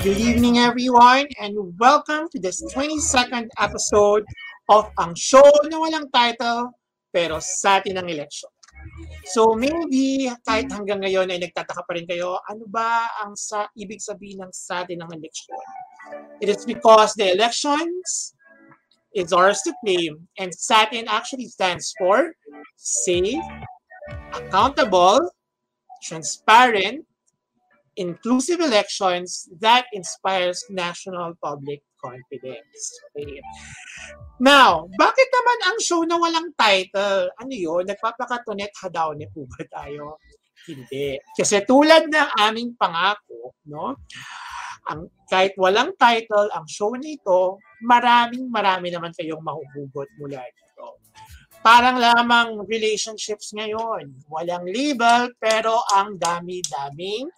Good evening, everyone, and welcome to this 22nd episode of ang show na walang title, pero sa atin ang election. So maybe kahit hanggang ngayon ay nagtataka pa rin kayo, ano ba ang sa ibig sabihin ng sa atin ang election? It is because the elections is ours to claim, and SATIN actually stands for safe, accountable, transparent, inclusive elections that inspires national public confidence. Okay. Now, bakit naman ang show na walang title? Ano yun? Nagpapakatunet hadaw ni po tayo? Hindi. Kasi tulad ng aming pangako, no? Ang, kahit walang title, ang show na ito, maraming marami naman kayong mahuhugot mula dito. Parang lamang relationships ngayon. Walang label, pero ang dami-daming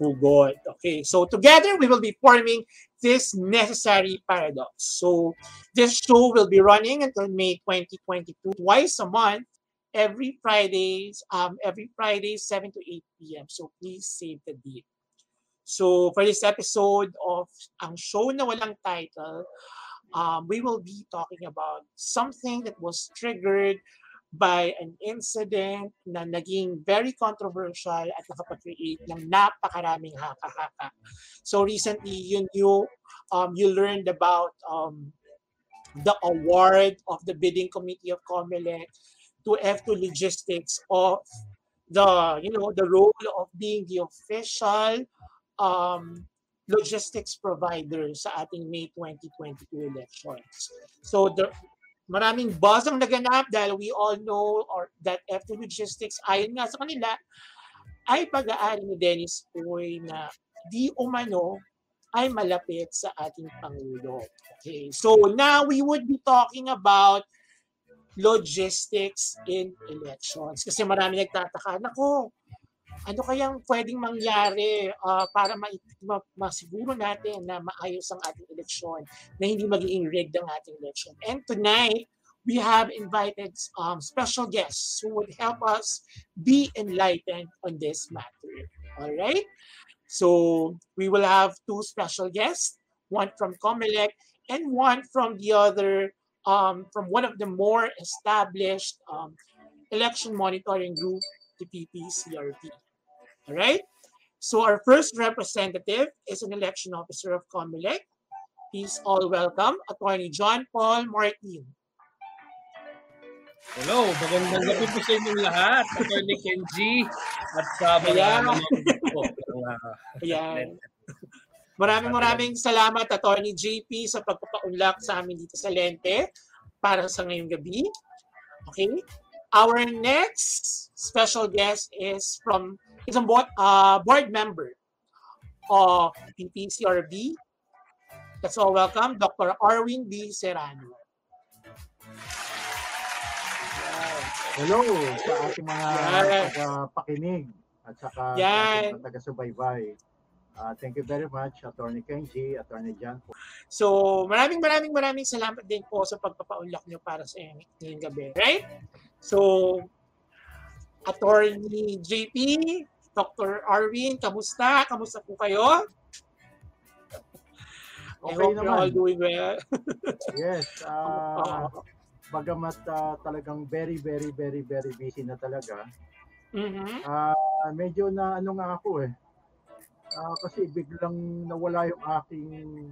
hugot. Okay, so together we will be forming this necessary paradox. So this show will be running until May 2022, twice a month, every Fridays, um, every Friday, 7 to 8 p.m. So please save the date. So for this episode of ang show na walang title, um, we will be talking about something that was triggered by an incident na naging very controversial at nakapag-create ng napakaraming haka-haka. So recently, yun you, um, you learned about um, the award of the bidding committee of COMELEC to F2 Logistics of the, you know, the role of being the official um, logistics provider sa ating May 2022 elections. So the maraming buzz ang naganap dahil we all know or that F2 Logistics, ayon nga sa kanila, ay pag-aari ni Dennis Poy na di umano ay malapit sa ating Pangulo. Okay, so now we would be talking about logistics in elections. Kasi marami nagtataka, nako, ano kayang pwedeng mangyari uh, para ma- ma- masiguro natin na maayos ang ating eleksyon, na hindi magiging rigged ang ating election. And tonight, we have invited um, special guests who would help us be enlightened on this matter. All right? So we will have two special guests, one from Comelec and one from the other, um, from one of the more established um, election monitoring group, the PPCRP. All right. So our first representative is an election officer of COMELEC. Please all welcome Attorney John Paul Martin. Hello, magandang gabi po sa inyong lahat. Attorney Kenji at sa mga po. Ayan. Maraming maraming salamat Attorney JP sa pagpapaunlak sa amin dito sa Lente para sa ngayong gabi. Okay? Our next special guest is from is a board, uh, board member of PPCRB. Let's all welcome Dr. Arwin B. Serrano. Hello sa ating mga yes. taga-pakinig at saka yes. sa taga-subaybay. Uh, thank you very much, Attorney Kenji, Attorney John. So, maraming maraming maraming salamat din po sa pagpapaunlak niyo para sa ngayong gabi. Right? So, Attorney JP, Dr. Arvin, kamusta? Kamusta po kayo? Okay I hope naman. you're all doing well. yes. Uh, bagamat uh, talagang very, very, very, very busy na talaga, mm-hmm. uh, medyo na ano nga ako eh. Uh, kasi biglang nawala yung aking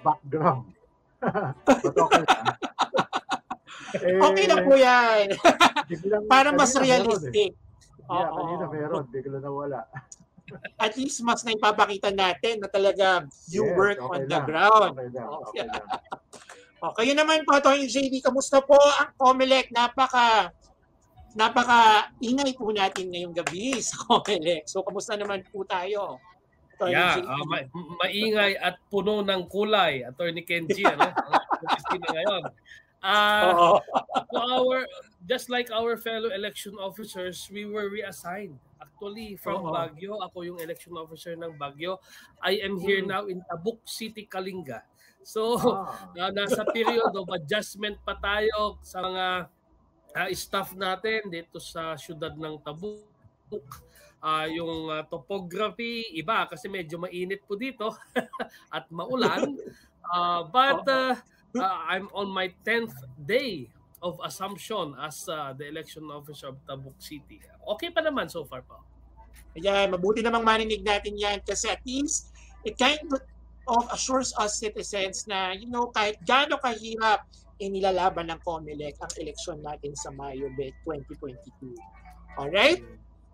background. Okay eh, okay lang po yan. Para mas realistic. Eh. Yeah, Oo. kanina meron, bigla nawala. At least mas naipapakita natin na talaga you yes, work okay on lang. the ground. Okay lang, okay lang. O, kayo naman po, Tony JD, kamusta po ang Comelec? Napaka napaka ingay po natin ngayong gabi sa Comelec. So, kamusta naman po tayo? Attorney yeah, uh, ma- maingay at puno ng kulay, Attorney Kenji, ano? na ngayon. Uh, so our, just like our fellow election officers, we were reassigned. Actually, from Uh-oh. Baguio, ako yung election officer ng Baguio. I am here hmm. now in Tabuk City, Kalinga. So, ah. uh, nasa period of adjustment pa tayo sa mga uh, staff natin dito sa syudad ng Tabu. Uh, yung uh, topography, iba kasi medyo mainit po dito at maulan. Uh, but uh, uh, I'm on my 10th day of assumption as uh, the election officer of Tabuk City. Okay pa naman so far po. Ayan, mabuti namang marinig natin yan kasi at least it kind of assures us citizens na, you know, kahit gaano kahirap inilalaban ng COMELEC ang eleksyon natin sa Mayo 2022. Alright?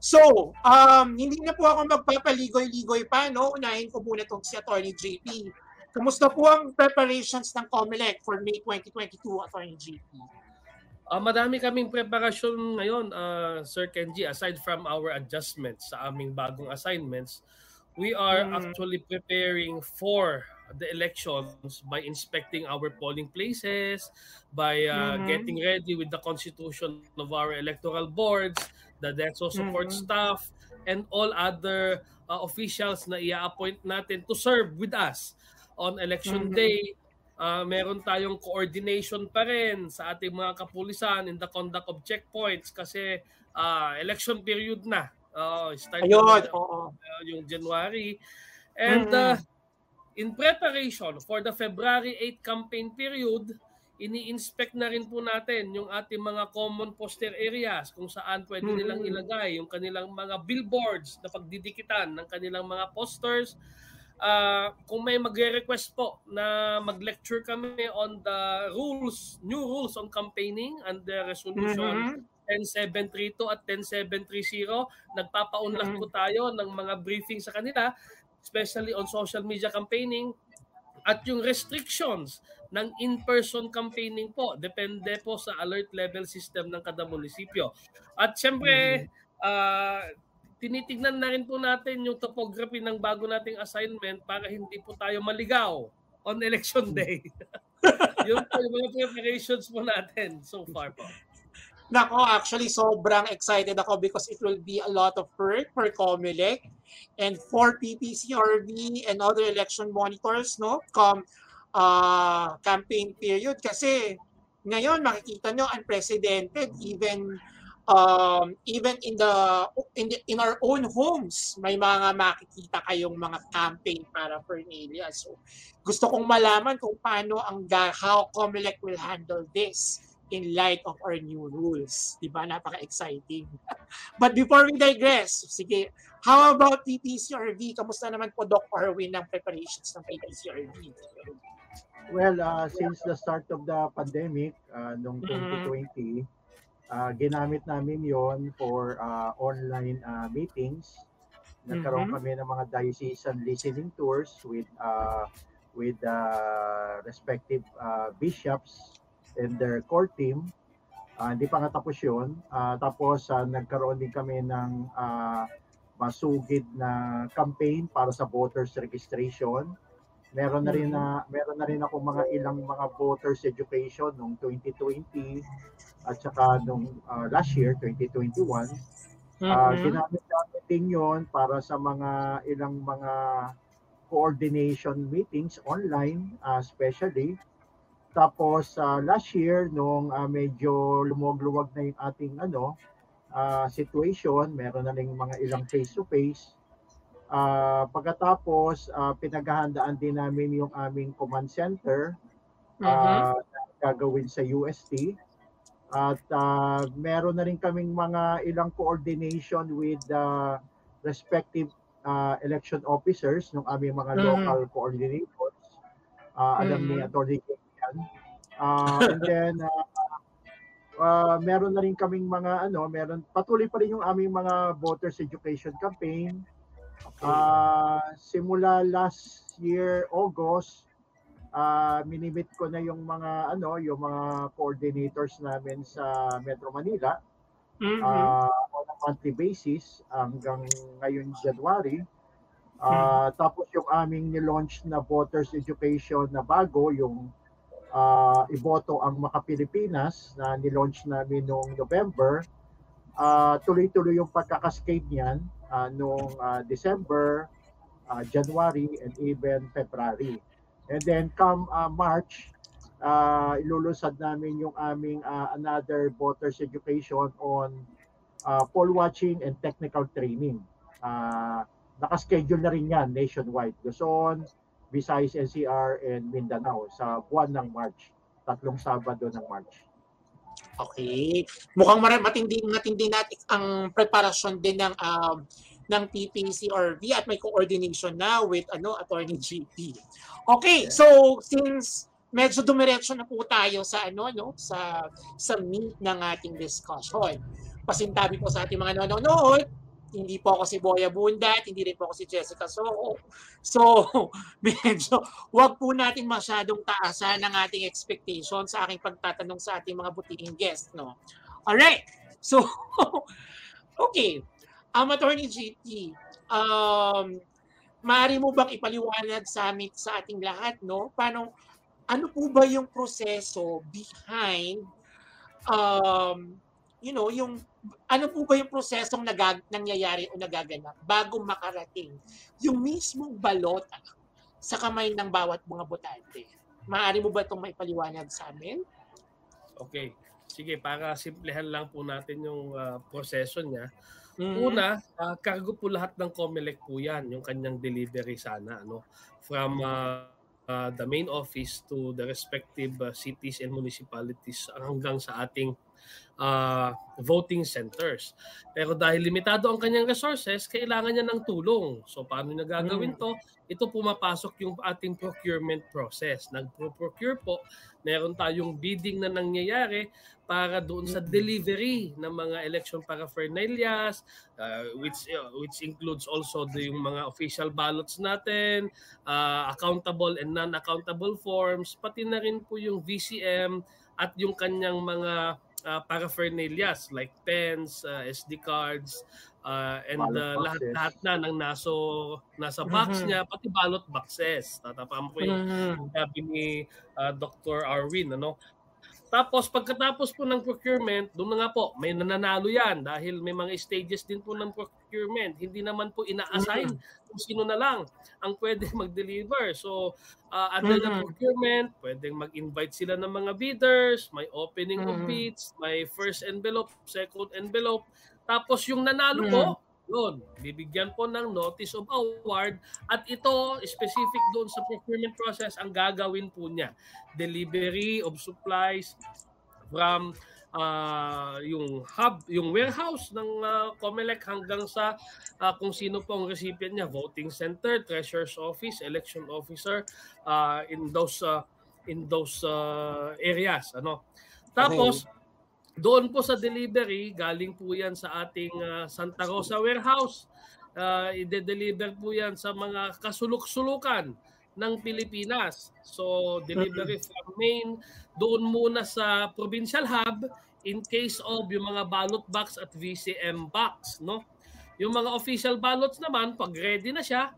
So, um, hindi na po ako magpapaligoy-ligoy pa, no? Unahin ko muna itong si Attorney JP. Kamusta po ang preparations ng COMELEC for May 2022, Attorney JP? Uh, madami kaming preparasyon ngayon, uh, Sir Kenji. Aside from our adjustments sa aming bagong assignments, we are mm. actually preparing for the elections by inspecting our polling places, by uh, mm-hmm. getting ready with the constitution of our electoral boards, the DESO support mm-hmm. staff, and all other uh, officials na i-appoint natin to serve with us on election mm-hmm. day. Uh, meron tayong coordination pa rin sa ating mga kapulisan in the conduct of checkpoints kasi uh, election period na. Uh, start Ayun, na, uh, yung January. And mm-hmm. uh, in preparation for the February 8 campaign period, ini-inspect na rin po natin yung ating mga common poster areas kung saan pwede nilang ilagay yung kanilang mga billboards na pagdidikitan ng kanilang mga posters. Uh, kung may magre-request po na mag-lecture kami on the rules, new rules on campaigning and the resolution mm-hmm. 10732 at 10730, nagpapaunlak mm-hmm. po tayo ng mga briefing sa kanila, especially on social media campaigning, at yung restrictions ng in-person campaigning po. Depende po sa alert level system ng kada munisipyo. At syempre, uh, tinitignan na rin po natin yung topography ng bago nating assignment para hindi po tayo maligaw on election day. yun po yung mga preparations po natin so far po. Nako, actually sobrang excited ako because it will be a lot of work for COMELEC and for PPCRB and other election monitors no come uh, campaign period kasi ngayon makikita nyo unprecedented even um, even in the in the, in our own homes may mga makikita kayong mga campaign para Fernalia. So gusto kong malaman kung paano ang how COMELEC will handle this in light of our new rules. Di ba? Napaka-exciting. But before we digress, sige, how about PPCRV? Kamusta naman po, Doc Arwin, ng preparations ng PPCRV? Well, uh, since the start of the pandemic, uh, noong 2020, mm-hmm. Uh, ginamit namin yon for uh, online uh, meetings. Nagkaroon mm-hmm. kami ng mga diocesan listening tours with uh, with uh, respective uh, bishops and their core team. Uh, hindi pa nga tapos yun. Uh, tapos uh, nagkaroon din kami ng uh, masugid na campaign para sa voters registration. Meron na rin na meron na rin ako mga ilang mga voters education noong 2020 at saka nung uh, last year 2021. Uh, mm-hmm. ginamit namin din 'yon para sa mga ilang mga coordination meetings online uh, especially tapos uh, last year nung uh, medyo lumuwag-luwag na yung ating ano uh, situation, meron na ring mga ilang face to face. Uh, pagkatapos uh, pinaghahandaan din namin yung aming command center uh, mm-hmm. gagawin sa UST. At uh, meron na rin kaming mga ilang coordination with the respective uh, election officers ng aming mga mm-hmm. local coordinators. Uh, alam mm-hmm. ni Attorney yan. Uh, and then, uh, uh, meron na rin kaming mga ano, meron patuloy pa rin yung aming mga voters education campaign. Uh, simula last year August, uh, minimit ko na yung mga ano, yung mga coordinators namin sa Metro Manila. Mm-hmm. Uh, on a monthly basis hanggang ngayon January. Uh, mm-hmm. Tapos yung aming ni-launch na voters education na bago, yung uh, iboto ang Makapilipinas na nilaunch namin noong November, uh, tuloy-tuloy yung pagkakascade niyan uh, noong uh, December, uh, January, and even February. And then come uh, March, uh, ilulusad namin yung aming uh, another voters education on uh, poll watching and technical training. Uh, naka-schedule na rin yan nationwide. Luzon, Visayas NCR, and Mindanao sa buwan ng March. Tatlong Sabado ng March. Okay. Mukhang matindi matindi natin ang preparasyon din ng um, ng TPC or V at may coordination na with ano Attorney GP. Okay, so since medyo dumiretso na po tayo sa ano no sa sa meat ng ating discussion. Pasintabi po sa ating mga nanonood, hindi po ako si Boya Bundat, hindi rin po ako si Jessica Soho. So, medyo wag po natin masyadong taasan ang ating expectation sa aking pagtatanong sa ating mga butihing guest, no? Alright. So, okay. Um, Attorney GT, um, maaari mo bang ipaliwanag sa amin, sa ating lahat, no? Paano, ano po ba yung proseso behind um, you know, yung ano po ba yung prosesong nagag, nangyayari o nagaganap bago makarating yung mismong balota sa kamay ng bawat mga botante? Maaari mo ba itong maipaliwanag sa amin? Okay. Sige, para simplehan lang po natin yung uh, proseso niya. Mm-hmm. Una, uh, cargo po lahat ng COMELEC po yan, yung kanyang delivery sana. Ano? From uh, uh, the main office to the respective uh, cities and municipalities hanggang sa ating uh, voting centers. Pero dahil limitado ang kanyang resources, kailangan niya ng tulong. So paano niya gagawin mm. to? Ito pumapasok yung ating procurement process. Nag-procure po, meron tayong bidding na nangyayari para doon sa delivery ng mga election paraphernalias uh, which uh, which includes also the yung mga official ballots natin, uh, accountable and non-accountable forms, pati na rin po yung VCM at yung kanyang mga uh, paraphernalias like pens, uh, SD cards, uh, and uh, lahat-lahat na ng naso nasa box mm-hmm. niya pati ballot boxes tatapaan po yung mm-hmm. sabi ni uh, Dr. Arwin ano tapos pagkatapos po ng procurement, doon na nga po, may nananalo yan dahil may mga stages din po ng procurement. Hindi naman po ina-assign mm-hmm. kung sino na lang ang pwede mag-deliver. So, uh, under mm-hmm. the procurement, pwedeng mag-invite sila ng mga bidders, may opening mm-hmm. of bids, may first envelope, second envelope. Tapos yung nanalo po, yun, bibigyan po ng notice of award at ito specific doon sa procurement process ang gagawin po niya. Delivery of supplies from uh, yung hub, yung warehouse ng uh, COMELEC hanggang sa uh, kung sino po ang recipient niya, voting center, treasurer's office, election officer uh, in those uh, in those uh, areas, ano. Tapos okay doon po sa delivery, galing po yan sa ating uh, Santa Rosa warehouse. Uh, ide-deliver po yan sa mga kasuluk-sulukan ng Pilipinas. So, delivery from Maine, doon muna sa provincial hub in case of yung mga ballot box at VCM box. No? Yung mga official ballots naman, pag ready na siya,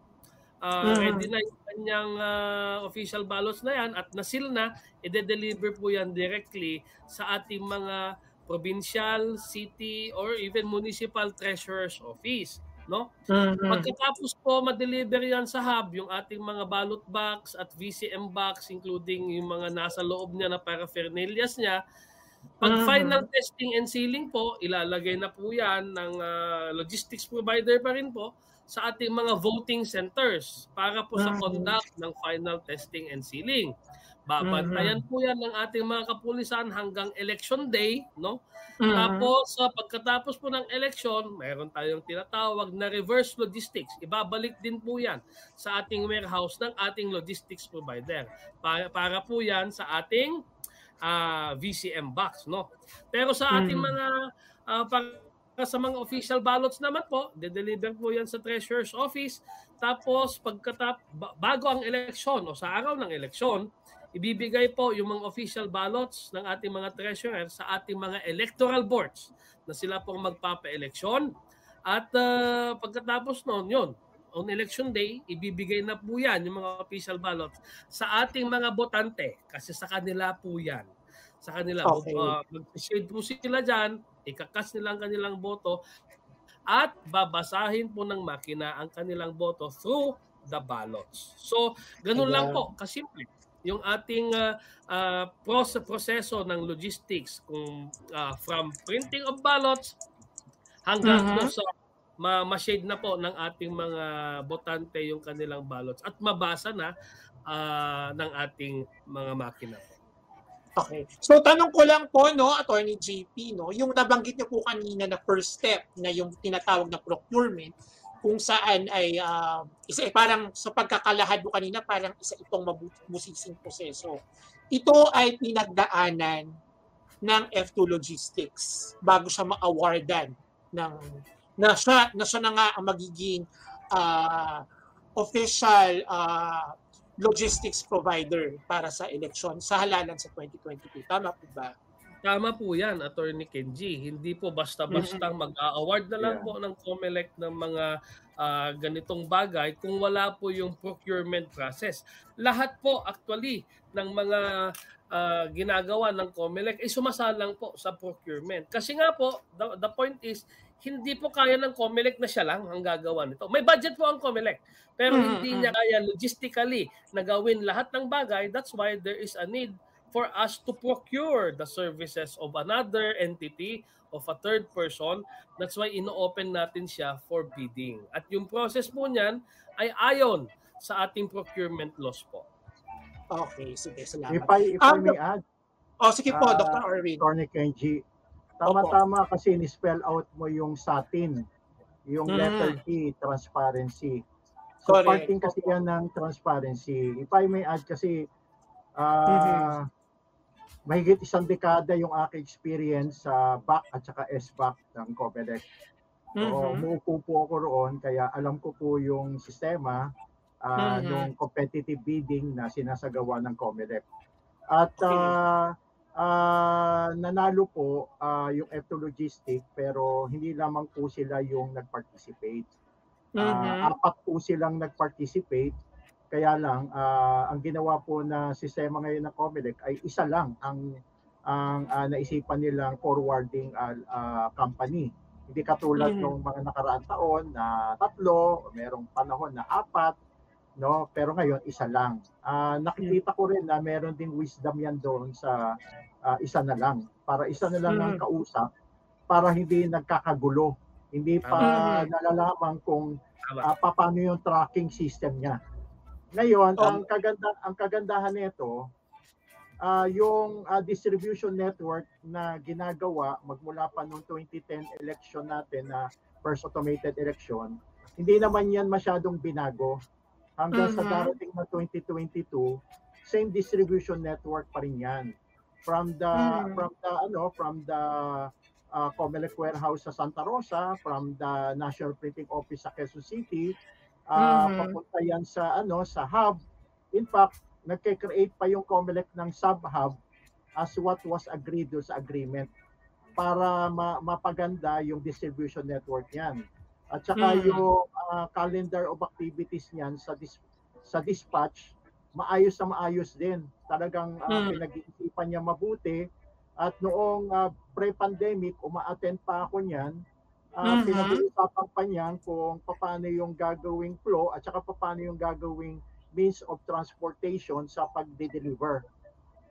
uh, ready na yung kanyang uh, official ballots na yan at nasil na, ide-deliver po yan directly sa ating mga provincial, city, or even municipal treasurer's office. No? Mm-hmm. Pagkatapos po ma-deliver yan sa hub, yung ating mga ballot box at VCM box, including yung mga nasa loob niya na paraphernalias niya, pag mm-hmm. final testing and sealing po, ilalagay na po yan ng uh, logistics provider pa rin po sa ating mga voting centers para po sa mm-hmm. conduct ng final testing and sealing. Babantayan mm-hmm. po yan ng ating mga kapulisan hanggang election day, no? Mm-hmm. Tapos sa uh, pagkatapos po ng election, mayroon tayong tinatawag na reverse logistics. Ibabalik din po yan sa ating warehouse ng ating logistics provider. Para, para po yan sa ating uh, ah, VCM box, no? Pero sa ating mm-hmm. mga uh, pag sa mga official ballots naman po, de-deliver po yan sa treasurer's office. Tapos pagkatap bago ang eleksyon o sa araw ng eleksyon, ibibigay po yung mga official ballots ng ating mga treasurer sa ating mga electoral boards na sila pong magpapa-eleksyon. At uh, pagkatapos noon, yun, on election day, ibibigay na po yan, yung mga official ballots, sa ating mga botante. Kasi sa kanila po yan. Sa kanila. Okay. Uh, mag-shade po sila dyan, ikakas nila ang kanilang boto, at babasahin po ng makina ang kanilang boto through the ballots. So, ganun yeah. lang po, kasimple yung ating uh, uh, proseso ng logistics kung uh, from printing of ballots hanggang uh-huh. sa ma- ma-shade na po ng ating mga botante yung kanilang ballots at mabasa na uh, ng ating mga makina po. Okay. So tanong ko lang po no, Attorney JP no, yung nabanggit niyo po kanina na first step na yung tinatawag na procurement kung saan ay uh, isa eh, parang sa pagkakalahad mo kanina parang isa itong mabusising proseso. Ito ay pinagdaanan ng F2 Logistics bago siya ma-awardan ng na siya, na siya na nga ang magiging uh, official uh, logistics provider para sa eleksyon sa halalan sa 2022. Tama po ba? Tama po yan, Attorney Kenji. Hindi po basta-basta mag-award na lang yeah. po ng COMELEC ng mga uh, ganitong bagay kung wala po yung procurement process. Lahat po actually ng mga uh, ginagawa ng COMELEC ay sumasalang po sa procurement. Kasi nga po, the, the point is, hindi po kaya ng COMELEC na siya lang ang gagawa nito. May budget po ang COMELEC, pero mm-hmm. hindi niya kaya logistically na gawin lahat ng bagay. That's why there is a need for us to procure the services of another entity of a third person. That's why ino-open natin siya for bidding. At yung process po niyan ay ayon sa ating procurement laws po. Okay, sige, salamat. If I, if um, I may add, Oh, sige po, uh, Dr. Arvin. Attorney Kenji, Tama-tama kasi ni-spell out mo yung satin, yung mm. letter T, transparency. So Correct. parting kasi yan ng transparency. If I may add kasi, uh, mm-hmm. Mahigit isang dekada yung aking experience sa back at saka S-back ng COMELEC. So, mm-hmm. umuupo po ako roon, kaya alam ko po yung sistema uh, mm-hmm. ng competitive bidding na sinasagawa ng COMELEC. At uh, uh, nanalo po uh, yung Epto Logistic pero hindi lamang po sila yung nag-participate. Uh, mm-hmm. Apat po silang nag-participate kaya lang uh, ang ginawa po na sistema ngayon ng Comelec ay isa lang ang ang uh, naisipan nilang forwarding uh, uh, company. Hindi katulad mm-hmm. ng mga nakaraang taon na tatlo, merong panahon na apat, no? Pero ngayon isa lang. Uh, nakikita ko rin na meron ding wisdom yan doon sa uh, isa na lang para isa na lang mm. ang kausap para hindi nagkakagulo hindi pa mm. nalalaman kung uh, paano yung tracking system niya ngayon oh. ang kaganda ang kagandahan nito uh, yung uh, distribution network na ginagawa magmula pa noong 2010 election natin na first automated election hindi naman yan masyadong binago hanggang mm-hmm. sa darating na 2022 same distribution network pa rin yan from the mm. from the ano from the uh, Comelec warehouse sa Santa Rosa, from the National Printing Office sa Quezon City, uh, mm-hmm. papunta yan sa ano sa hub. In fact, nagke-create pa yung Comelec ng sub-hub as what was agreed sa agreement para ma- mapaganda yung distribution network niyan. At saka mm-hmm. yung uh, calendar of activities niyan sa dis- sa dispatch maayos na maayos din. Talagang uh, mm. pinag-iisipan niya mabuti. At noong uh, pre-pandemic, uma-attend pa ako niyan. Uh, mm-hmm. Pinag-uusapan pa niyan kung paano yung gagawing flow at saka paano yung gagawing means of transportation sa pagde-deliver.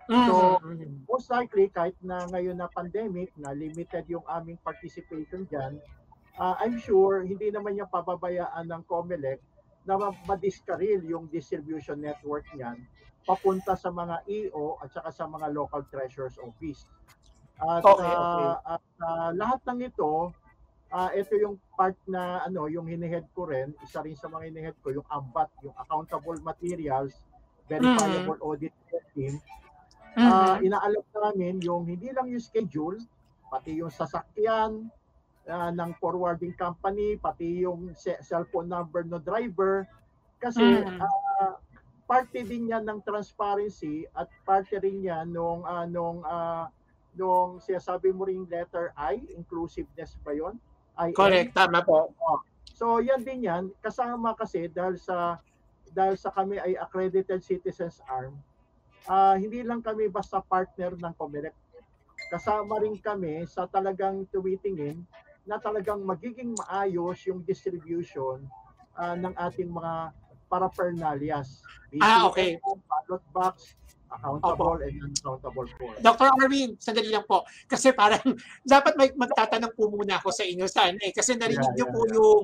Mm-hmm. So, most likely, kahit na ngayon na pandemic, na limited yung aming participation dyan, uh, I'm sure hindi naman niya pababayaan ng COMELEC na madiskaril yung distribution network niyan papunta sa mga EO at saka sa mga local treasurer's office. At, okay, okay. Uh, at uh, lahat ng ito, uh, ito yung part na ano, yung hinihead ko rin, isa rin sa mga hinihead ko, yung AMBAT, yung Accountable Materials, Verifiable mm-hmm. Audit Team. Uh, mm-hmm. Inaalam namin yung hindi lang yung schedule, pati yung sasakyan, uh, ng forwarding company, pati yung cellphone number no driver. Kasi mm-hmm. uh, parte din yan ng transparency at parte rin yan nung, uh, nung, uh, nung sinasabi mo ring letter I, inclusiveness ba yun? I Correct, tama po. Oh. So yan din yan, kasama kasi dahil sa dahil sa kami ay accredited citizens arm, uh, hindi lang kami basta partner ng Comelec. Kasama rin kami sa talagang tumitingin na talagang magiging maayos yung distribution uh, ng ating mga paraphernalias. BCM, ah, okay. Ballot box, accountable Opo. and unaccountable for. Dr. Arvin, sandali lang po. Kasi parang dapat may magtatanong po muna ako sa inyo sana eh. Kasi narinig yeah, niyo yeah, po yeah. yung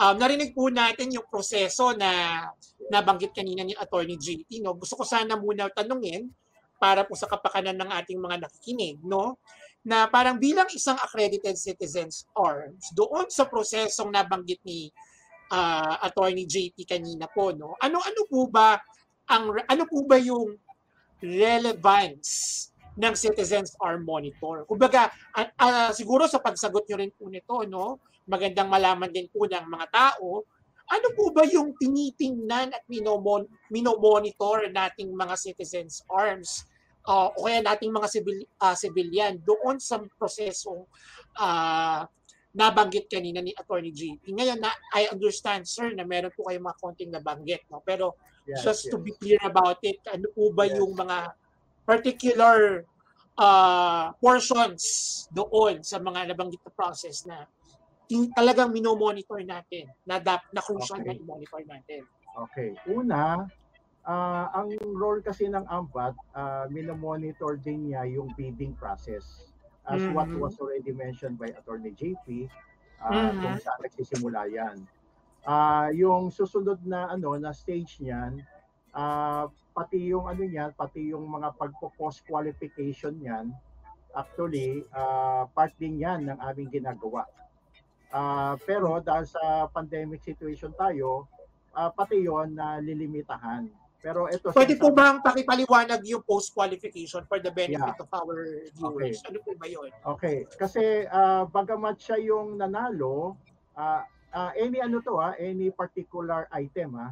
um, narinig po natin yung proseso na nabanggit kanina ni Attorney JT. No? Gusto ko sana muna tanungin para po sa kapakanan ng ating mga nakikinig, no? na parang bilang isang accredited citizens arms, doon sa prosesong nabanggit ni uh, Attorney JT kanina po, no? Ano-ano po ba ang ano po ba yung relevance ng Citizens Arm Monitor. Kumbaga, uh, uh, siguro sa pagsagot nyo rin po nito, no, magandang malaman din po ng mga tao, ano po ba yung tinitingnan at minomon, minomonitor nating mga citizens arms uh, o kaya nating mga civil, uh, civilian doon sa prosesong uh, nabanggit kanina ni Attorney JP. Ngayon, na, I understand, sir, na meron po kayong mga konting nabanggit. No? Pero yes, just yes. to be clear about it, ano po ba yes. yung mga particular uh, portions doon sa mga nabanggit na process na talagang minomonitor natin, na, dap, na crucial okay. na i-monitor natin. Okay. Una, uh, ang role kasi ng AMPAT, uh, minomonitor din niya yung bidding process as mm-hmm. what was already mentioned by Attorney JP uh, mm-hmm. kung saan nagsisimula yan. Uh, yung susunod na ano na stage niyan, uh, pati yung ano niyan, pati yung mga pagpo-post qualification niyan, actually uh, part din yan ng aming ginagawa. Uh, pero dahil sa pandemic situation tayo, uh, pati yon na lilimitahan. Pero ito Pwede po bang pakipaliwanag yung post-qualification for the benefit yeah. of our viewers? Okay. Ano po ba yun? Okay. Kasi uh, bagamat siya yung nanalo, uh, uh, any ano to ha, any particular item ha,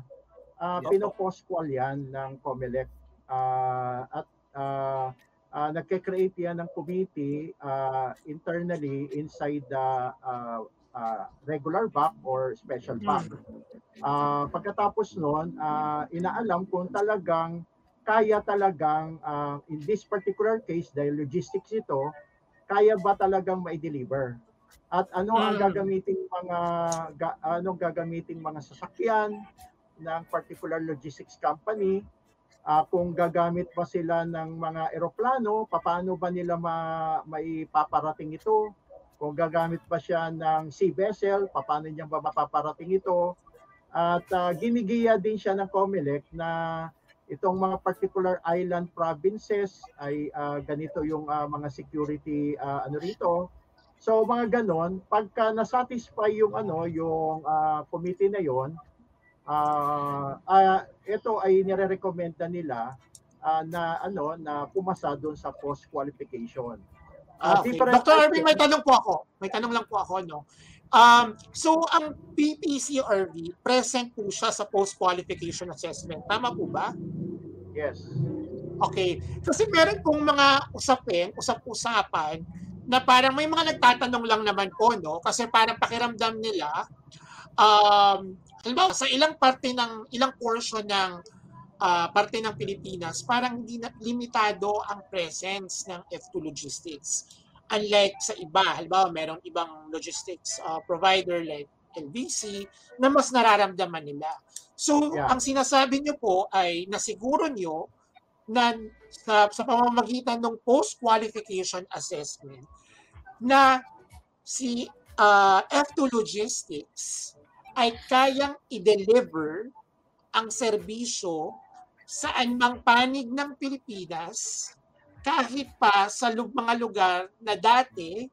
uh, yes, pinopost-qual yan ng COMELEC uh, at uh, uh, nagke-create yan ng committee uh, internally inside the uh, uh, regular back or special back. Uh, pagkatapos noon, uh, inaalam kung talagang kaya talagang uh, in this particular case dahil logistics ito, kaya ba talagang mai-deliver? At ano ang hmm. gagamiting mga ga, anong gagamiting mga sasakyan ng particular logistics company? Uh, kung gagamit ba sila ng mga eroplano, paano ba nila ma, maipaparating ito? kung gagamit pa siya ng sea vessel, paano niya ba mapaparating ito. At uh, ginigiya din siya ng COMELEC na itong mga particular island provinces ay uh, ganito yung uh, mga security uh, ano rito. So mga ganon, pagka na-satisfy yung ano yung uh, committee na yon, uh, uh, ito ay nire-recommend na nila uh, na ano na pumasa doon sa post qualification. Uh, okay. Dr. Irving, may tanong po ako. May tanong lang po ako, no? Um, so, ang PPCRV, present po siya sa post-qualification assessment. Tama po ba? Yes. Okay. Kasi meron pong mga usapin, usap-usapan, na parang may mga nagtatanong lang naman po, no? Kasi parang pakiramdam nila, um, halimbawa, sa ilang parte ng, ilang portion ng uh, parte ng Pilipinas, parang hindi na, limitado ang presence ng F2 Logistics. Unlike sa iba, halimbawa merong ibang logistics uh, provider like LBC na mas nararamdaman nila. So, yeah. ang sinasabi niyo po ay nasiguro niyo na sa, sa pamamagitan ng post-qualification assessment na si uh, F2 Logistics ay kayang i-deliver ang serbisyo saan mang panig ng Pilipinas, kahit pa sa mga lugar na dati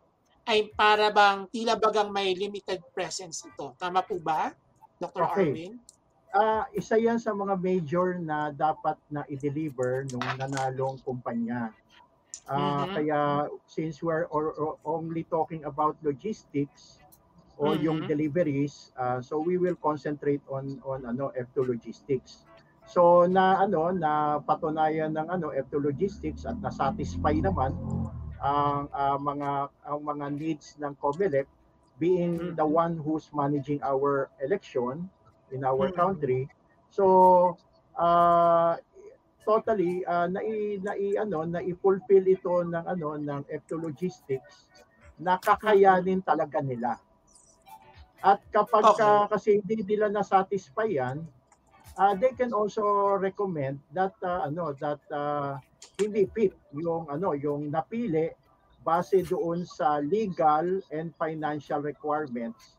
ay para bang tila bagang may limited presence ito. Tama po ba, Dr. Okay. Arvin? Uh, isa yan sa mga major na dapat na i-deliver nung nanalong kumpanya. Uh, mm-hmm. Kaya since we're or, or only talking about logistics or mm-hmm. yung deliveries, uh, so we will concentrate on on ano F2 logistics. So na ano na patunayan ng ano F2 Logistics at na-satisfy naman ang uh, mga ang mga needs ng COMELEC being mm-hmm. the one who's managing our election in our mm-hmm. country. So uh, totally uh, na na ano na i-fulfill ito ng ano ng F2 Logistics nakakayanin talaga nila. At kapag okay. uh, kasi hindi nila na-satisfy yan, uh, they can also recommend that uh, ano that uh, hindi fit yung ano yung napili base doon sa legal and financial requirements.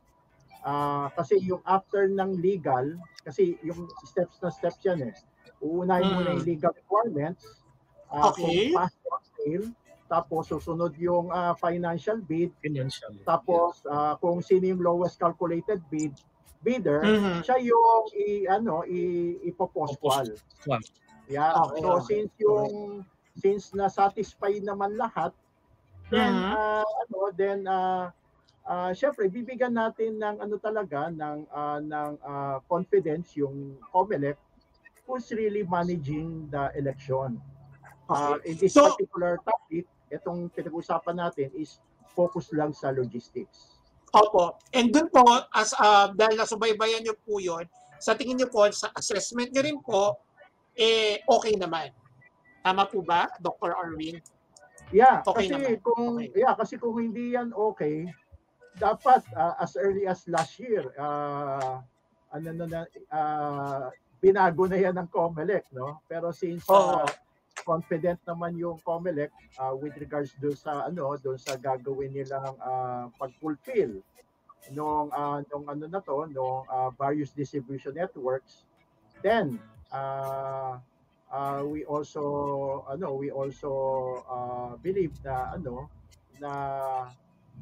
Uh, kasi yung after ng legal, kasi yung steps na steps yan eh. Uunahin mm. mo na yung legal requirements. Uh, okay. Kung pass or fail, tapos susunod yung uh, financial bid. Financial. Tapos uh, kung sino yung lowest calculated bid, bidder, mm-hmm. siya yung i ano i ipoposkwal. Yeah. Okay. So since yung since na satisfy naman lahat, then mm-hmm. uh, ano then uh, uh, syempre bibigyan natin ng ano talaga ng uh, ng uh, confidence yung COMELEC who's really managing the election. Uh, in this so, particular topic, itong pinag-usapan natin is focus lang sa logistics. Opo. And dun po, as, uh, dahil nasubaybayan niyo po yun, sa tingin niyo po, sa assessment niyo rin po, eh, okay naman. Tama po ba, Dr. Arwin? Yeah, okay kasi naman. kung okay. yeah, kasi kung hindi yan okay, dapat uh, as early as last year, uh, ano na uh, binago na yan ng COMELEC, no? Pero since uh, confident naman yung COMELEC uh, with regards do sa ano do sa gagawin nilang uh, pag-fulfill nung uh, nung ano na to nung uh, various distribution networks then uh, uh, we also ano we also uh, believe na ano na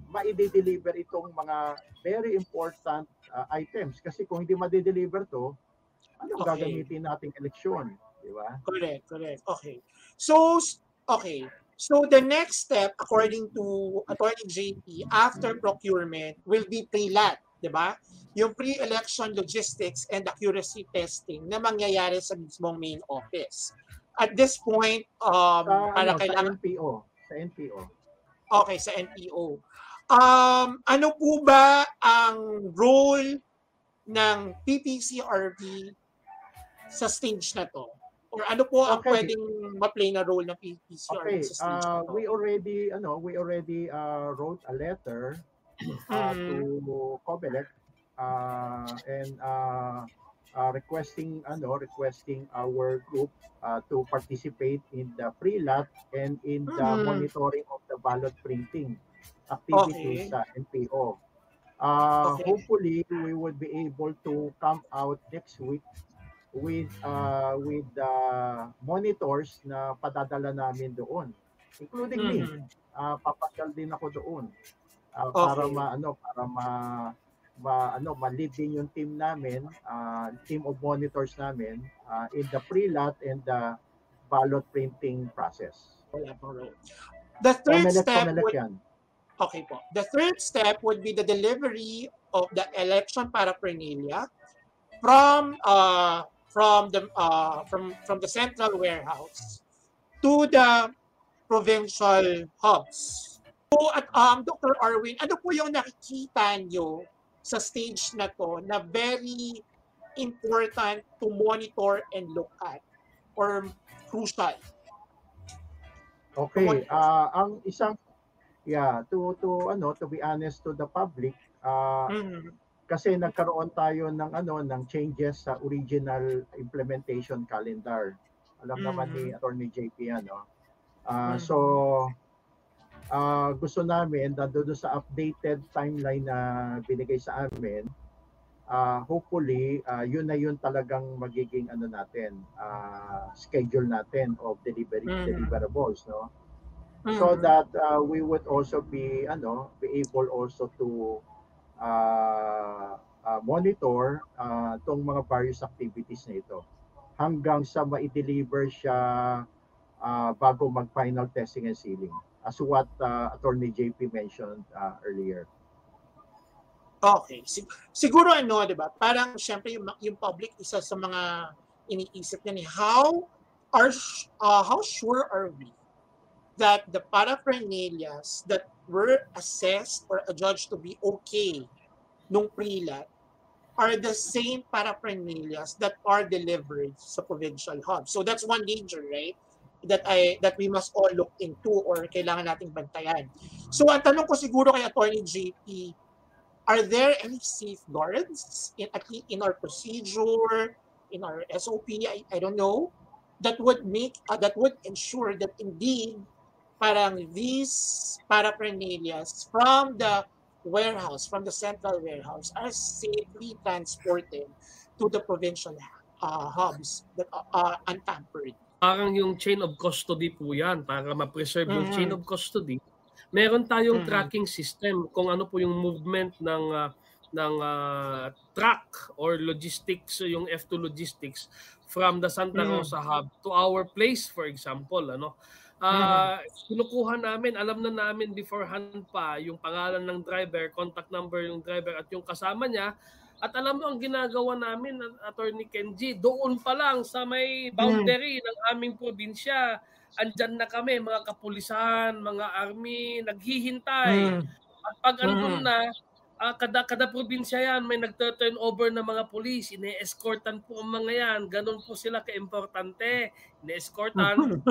ma-deliver itong mga very important uh, items kasi kung hindi ma-deliver to ano okay. gagamitin nating eleksyon Di ba? Correct, correct. Okay. So, okay. So the next step, according to Attorney JP, after procurement will be pre-lat, di ba? Yung pre-election logistics and accuracy testing na mangyayari sa mismong main office. At this point, um, sa, para ano, kailangan... Sa NPO. Sa NPO. Okay, sa NPO. Um, ano po ba ang role ng PPCRB sa stage na to? Or ano po ang okay. pwedeng ma-play na role ng PCR okay. sa uh, we already ano, we already uh, wrote a letter uh, mm. to COMELEC uh, and uh, uh, requesting ano, requesting our group uh, to participate in the pre-lat and in the mm. monitoring of the ballot printing activities okay. sa NPO. Uh, okay. Hopefully, we would be able to come out next week with uh, with the uh, monitors na padadala namin doon including mm-hmm. me uh, papasyal din ako doon uh, okay. para ma ano para ma, ma ano ma-lead din yung team namin uh, team of monitors namin uh, in the pre-lot and the ballot printing process the third step would, yan. Okay po the third step would be the delivery of the election paraphernalia from uh, from the uh, from from the central warehouse to the provincial hubs. So at um, Dr. Arwin, ano po yung nakikita nyo sa stage na to na very important to monitor and look at or crucial? Okay, uh, ang isang yeah, to to ano to be honest to the public, uh, mm-hmm kasi nagkaroon tayo ng ano ng changes sa original implementation calendar. Alam mm. naman ni mm. Attorney JP ano. Uh, mm. so uh, gusto namin doon sa updated timeline na binigay sa amin uh, hopefully uh, yun na yun talagang magiging ano natin uh, schedule natin of delivery mm. deliverables no mm. so that uh, we would also be ano be able also to uh, uh, monitor uh, tong mga various activities na ito hanggang sa ma-deliver siya uh, bago mag-final testing and sealing as what uh, Attorney JP mentioned uh, earlier. Okay. Sig- siguro ano, 'di ba? Parang syempre yung, yung public isa sa mga iniisip niya ni how are uh, how sure are we that the paraphernalias that were assessed or adjudged to be okay nung pre-lat are the same paraphernalias that are delivered sa provincial hub. So that's one danger, right? That I that we must all look into or kailangan nating bantayan. So ang tanong ko siguro kay Attorney JP, are there any safeguards in at least in our procedure in our SOP, I, I don't know, that would make, uh, that would ensure that indeed, parang these paraphernalias from the warehouse, from the central warehouse, are safely transported to the provincial uh, hubs that are uh, untampered. Parang yung chain of custody po yan, para ma-preserve mm-hmm. yung chain of custody. Meron tayong mm-hmm. tracking system kung ano po yung movement ng uh, ng uh, truck or logistics, yung F2 logistics from the Santa mm. Rosa mm. hub to our place for example, ano. Uh, mm. kinukuha namin, alam na namin beforehand pa yung pangalan ng driver, contact number yung driver at yung kasama niya. At alam mo ang ginagawa namin, Attorney Kenji, doon pa lang sa may boundary mm. ng aming probinsya, andyan na kami, mga kapulisan, mga army, naghihintay. Mm. At pag andun mm. na, uh, kada kada probinsya yan may nagto-turn over ng mga pulis, ine-escortan po ang mga yan. Ganun po sila kaimportante. Ine-escortan.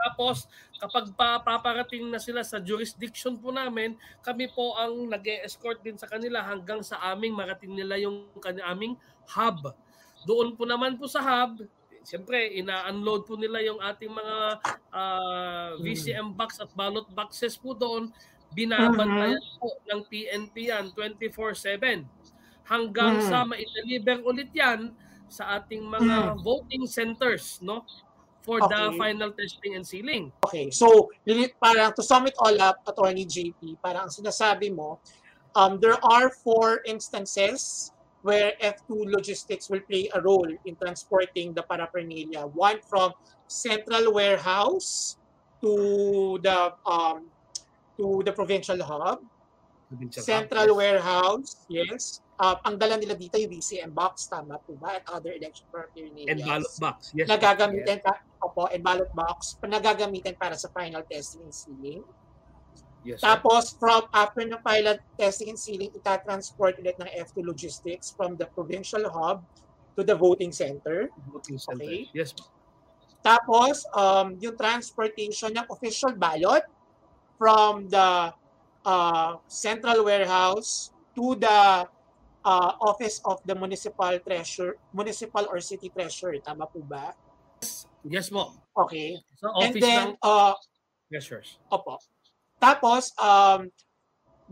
Tapos kapag pa, paparating na sila sa jurisdiction po namin, kami po ang nag-escort din sa kanila hanggang sa aming marating nila yung aming hub. Doon po naman po sa hub, Siyempre, ina-unload po nila yung ating mga uh, ah, VCM box at ballot boxes po doon binabantayan uh-huh. po ng PNP yan 24-7 hanggang uh-huh. sa ma-deliver ulit yan sa ating mga uh-huh. voting centers no for okay. the final testing and sealing. Okay, so parang to sum it all up, Attorney JP, parang ang sinasabi mo, um, there are four instances where F2 logistics will play a role in transporting the paraphernalia. One from central warehouse to the um, to the provincial hub, provincial central hub, warehouse, yes. Uh, ang dala nila dito yung VCM box, tama po ba? At other election paraphernalia. And ballot box, yes. Nagagamitin, yes. opo, and ballot box, nagagamitin para sa final testing and sealing. Yes, Tapos, from after ng pilot testing and sealing, itatransport ulit ng F2 Logistics from the provincial hub to the voting center. Voting center. Okay. Yes. Tapos, um, yung transportation ng official ballot from the uh, central warehouse to the uh, office of the municipal treasurer, municipal or city treasurer. Tama po ba? Yes po. Okay. So, office And then, ng uh, treasurers. Opo. Tapos, um,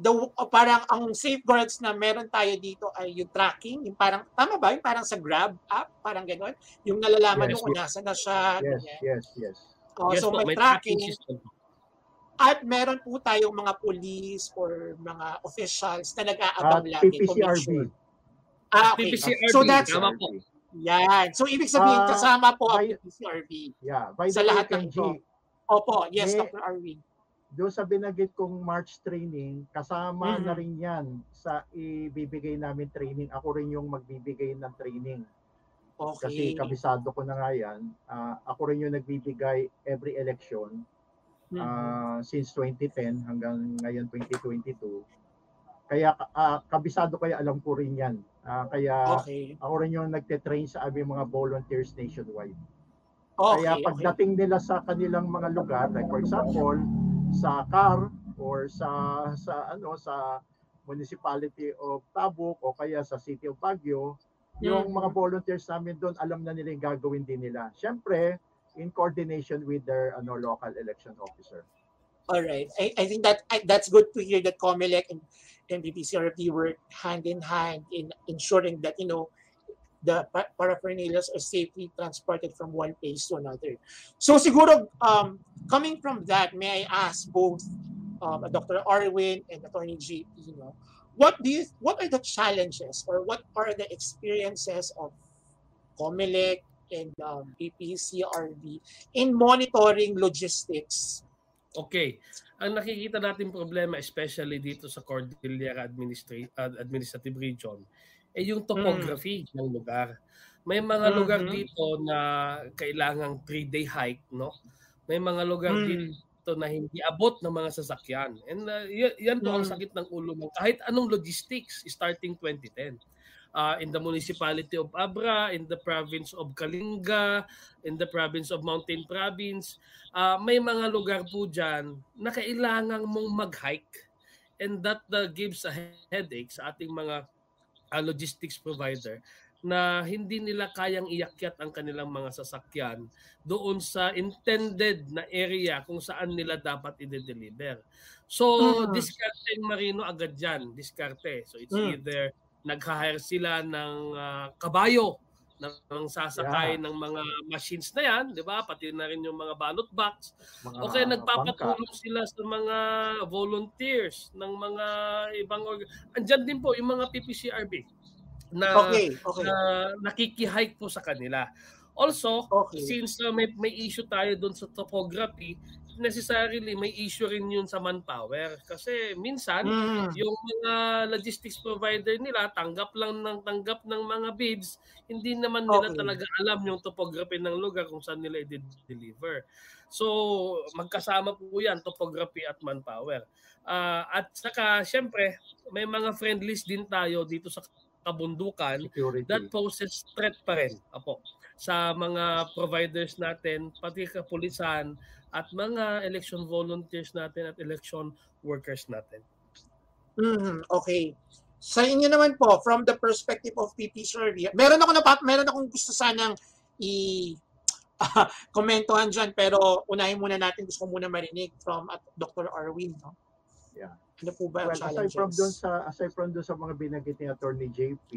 the, uh, parang ang safeguards na meron tayo dito ay yung tracking, yung parang, tama ba? Yung parang sa Grab app, parang gano'n. Yung nalalaman yes, mo kung nasa na siya. Yes, yes, yes. Oh, yes so po, may, may tracking. tracking at meron po tayong mga police or mga officials na nag-aabang uh, lagi. PPCRB. Ah, okay. PPCRB. So that's, Tama po. Yan. So ibig sabihin, uh, kasama po ang PPCRB. Yeah. By sa lahat ng ito. Opo, yes, Dr. Arwin. Doon sa binagit kong March training, kasama mm-hmm. na rin yan sa ibibigay namin training. Ako rin yung magbibigay ng training. Okay. Kasi kabisado ko na nga yan. Uh, ako rin yung nagbibigay every election uh, since 2010 hanggang ngayon 2022. Kaya uh, kabisado kaya alam ko rin 'yan. Uh, kaya okay. ako rin yung nagte-train sa aming mga volunteers nationwide. Okay, kaya pagdating okay. nila sa kanilang mga lugar, like for example, sa CAR or sa sa ano sa municipality of Tabuk o kaya sa city of Baguio, yung mga volunteers namin doon alam na nila yung gagawin din nila. Siyempre, in coordination with their ano, local election officer. All right. I, I think that I, that's good to hear that COMELEC and MPPCRP work hand in hand in ensuring that, you know, the paraphernalias are safely transported from one place to another. So siguro, um, coming from that, may I ask both um, Dr. Arwin and Attorney JP, you know, what do you, what are the challenges or what are the experiences of COMELEC and um, PPCRB in monitoring logistics. Okay. Ang nakikita natin problema especially dito sa Cordillera Administra- Administrative Region ay eh yung topography mm. ng lugar. May mga mm-hmm. lugar dito na kailangang 3-day hike, no? May mga lugar mm. dito na hindi abot ng mga sasakyan. And uh, y- yan po mm. ang sakit ng ulo ng kahit anong logistics starting 2010 uh, in the municipality of Abra, in the province of Kalinga, in the province of Mountain Province. Uh, may mga lugar po dyan na kailangan mong mag-hike and that uh, gives a headache sa ating mga uh, logistics provider na hindi nila kayang iakyat ang kanilang mga sasakyan doon sa intended na area kung saan nila dapat i-deliver. So, mm. diskarte Marino agad dyan, diskarte. So, it's mm. either nag-hire sila ng uh, kabayo ng sasakay yeah. ng mga machines na yan, di ba? Pati na rin yung mga ballot box. Mga o kaya nagpapatulong sila sa mga volunteers ng mga ibang org- Andyan din po yung mga PPCRB na, okay, okay. na nakikihike po sa kanila. Also, okay. since uh, may, may issue tayo doon sa topography, necessarily may issue rin yun sa manpower. Kasi minsan, mm. yung mga logistics provider nila, tanggap lang ng tanggap ng mga bids, hindi naman nila okay. talaga alam yung topography ng lugar kung saan nila i-deliver. So, magkasama po yan, topography at manpower. Uh, at saka, syempre, may mga friendlies din tayo dito sa kabundukan Security. that poses threat pa rin apo, sa mga providers natin, pati kapulisan, at mga election volunteers natin at election workers natin. Mm, okay. Sa inyo naman po, from the perspective of PP survey, meron ako na meron akong gusto sanang i uh, komentuhan diyan pero unahin muna natin gusto ko muna marinig from at Dr. Arwin, no? Yeah. Ano po ba well, aside from doon sa aside from doon sa mga binanggit ni Attorney JP,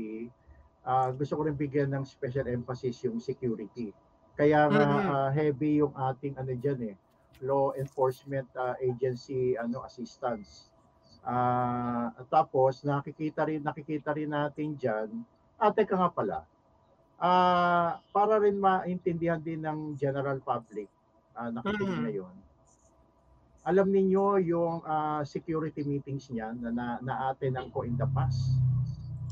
uh, ah, gusto ko rin bigyan ng special emphasis yung security. Kaya nga uh, heavy yung ating ano diyan eh, law enforcement uh, agency ano assistance. Uh, tapos nakikita rin nakikita rin natin diyan, at teka nga pala. Uh, para rin maintindihan din ng general public uh, nakikinig mm-hmm. ngayon. Alam niyo yung uh, security meetings niyan na, na, na atin ang ko in the past.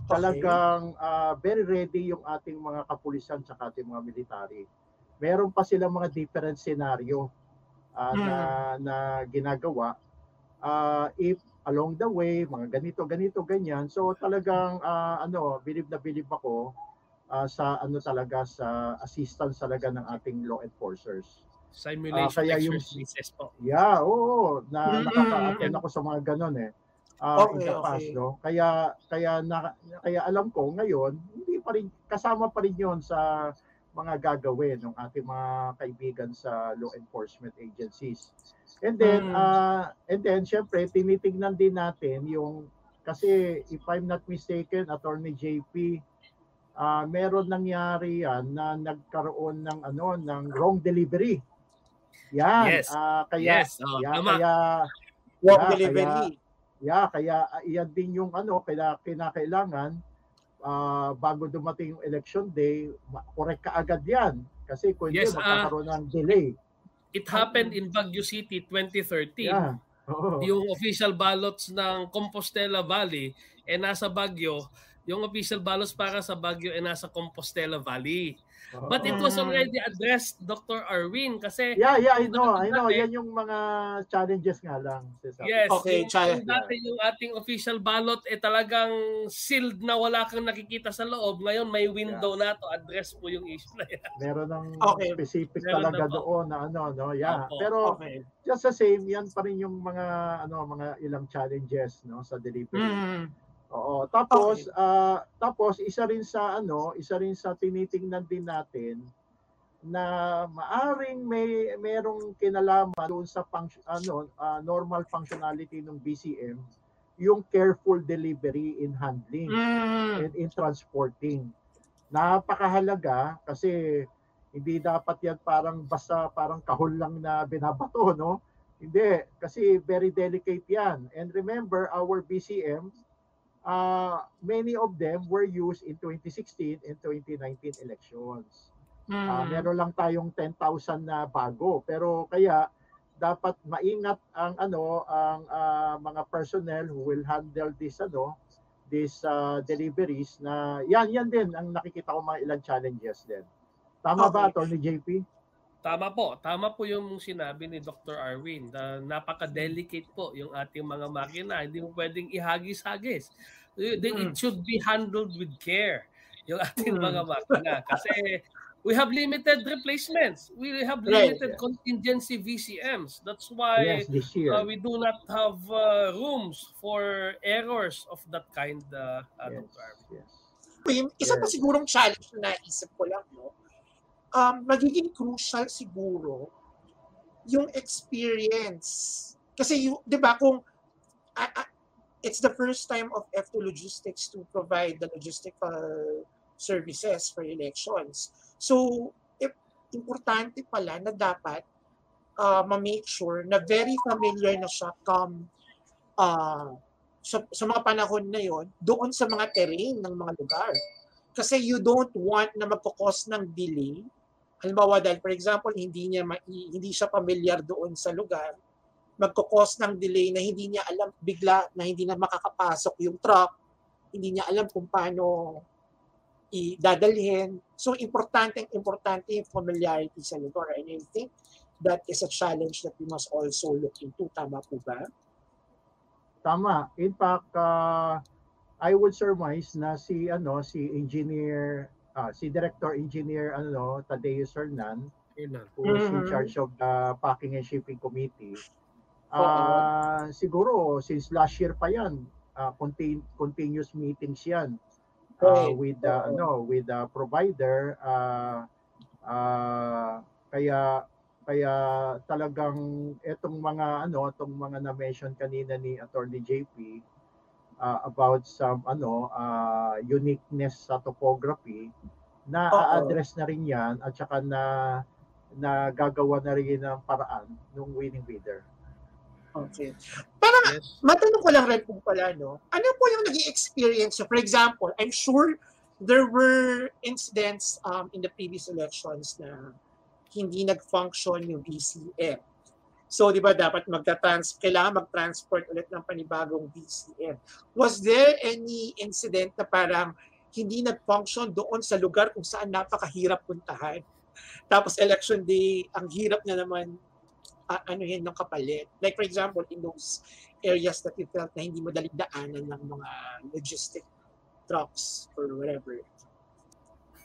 Talagang uh, very ready yung ating mga kapulisan sa ating mga military meron pa silang mga different scenario uh, hmm. na, na ginagawa uh, if along the way mga ganito ganito ganyan so talagang uh, ano believe na believe ako uh, sa ano talaga sa assistance talaga ng ating law enforcers simulation uh, kaya exercises po yeah oo na mm-hmm. nakaka-attend ako sa mga ganon eh uh, okay, in the past okay. no kaya kaya na, kaya alam ko ngayon hindi pa rin kasama pa rin yon sa mga gagawin ng ating mga kaibigan sa law enforcement agencies. And then mm. uh, and then syempre tinitingnan din natin yung kasi if I'm not mistaken attorney JP uh, meron nangyari yan na nagkaroon ng ano ng wrong delivery. Yan. Yes. Uh, kaya yes. Oh, yeah, kaya wrong yeah, delivery. Kaya, yeah, kaya uh, yan din yung ano kaya kinakailangan uh, bago dumating yung election day, correct ka agad yan. Kasi kung yes, hindi, ah, magkakaroon uh, ng delay. It happened in Baguio City 2013. Yeah. Oh. Yung official ballots ng Compostela Valley eh nasa Baguio, yung official ballots para sa Baguio ay nasa Compostela Valley. But it was already addressed, Dr. Arwin, kasi... Yeah, yeah, I know, I know. Yan yung mga challenges nga lang. Yes, okay, yung, challenge. dati yung ating official ballot, eh talagang sealed na wala kang nakikita sa loob. Ngayon, may window yeah. na to address po yung issue na yan. Meron ng okay. specific Meron talaga na doon na ano, no? Yeah. Opo. Pero okay. just the same, yan pa rin yung mga, ano, mga ilang challenges, no, sa delivery. Mm. Oo, tapos okay. uh, tapos isa rin sa ano, isa rin sa tinitingnan din natin na maaring may merong kinalaman doon sa function, ano uh, normal functionality ng BCM yung careful delivery in handling mm. and in transporting. Napakahalaga kasi hindi dapat yan parang basta parang kahol lang na binabato, no? Hindi, kasi very delicate yan. And remember, our BCM uh, many of them were used in 2016 and 2019 elections. Mm. Uh, meron lang tayong 10,000 na bago pero kaya dapat maingat ang ano ang uh, mga personnel who will handle this ano these uh, deliveries na yan yan din ang nakikita ko mga ilang challenges din. Tama okay. ba Attorney JP? Tama po. Tama po yung sinabi ni Dr. Arwin. Na napaka-delicate po yung ating mga makina. Hindi mo pwedeng ihagis-hagis. It hmm. should be handled with care yung ating hmm. mga makina. Kasi we have limited replacements. We have limited right. contingency VCMs. That's why yes, uh, we do not have uh, rooms for errors of that kind. Uh, yes, yes. ito yung isa pa sigurong challenge na naisip ko lang, no? Um, magiging crucial siguro yung experience. Kasi, you, di ba, kung uh, uh, it's the first time of F2 Logistics to provide the logistical services for elections. So, if, importante pala na dapat uh, ma-make sure na very familiar na siya come uh, sa, sa mga panahon na yon doon sa mga terrain ng mga lugar. Kasi you don't want na magkakos ng delay. Halimbawa dahil for example, hindi niya ma- hindi siya familiar doon sa lugar, magkakos ng delay na hindi niya alam bigla na hindi na makakapasok yung truck, hindi niya alam kung paano idadalhin. So importante importante yung familiarity sa lugar. And I think that is a challenge that we must also look into. Tama po ba? Tama. In fact, uh, I would surmise na si ano si engineer uh, si director engineer ano Tadeo Sernan who is mm-hmm. in charge of the packing and shipping committee. Uh, siguro since last year pa yan uh, contain, continuous meetings yan uh, with the uh, no with the provider uh, uh, kaya kaya talagang etong mga ano, itong mga na-mention kanina ni Attorney JP uh, about some ano uh, uniqueness sa topography na address na rin 'yan at saka na na gagawa na rin ng paraan ng winning bidder. Okay. Parang yes. matanong ko lang rin po pala, no? Ano po yung naging experience? So, for example, I'm sure there were incidents um, in the previous elections na hindi nag-function yung VCM. So, di ba, dapat magta-trans, kailangan mag-transport ulit ng panibagong VCM. Was there any incident na parang hindi nag-function doon sa lugar kung saan napakahirap puntahan? Tapos election day, ang hirap na naman uh, ano yun ng kapalit. Like for example, in those areas that you felt na hindi mo dalig daanan ng mga logistic trucks or whatever.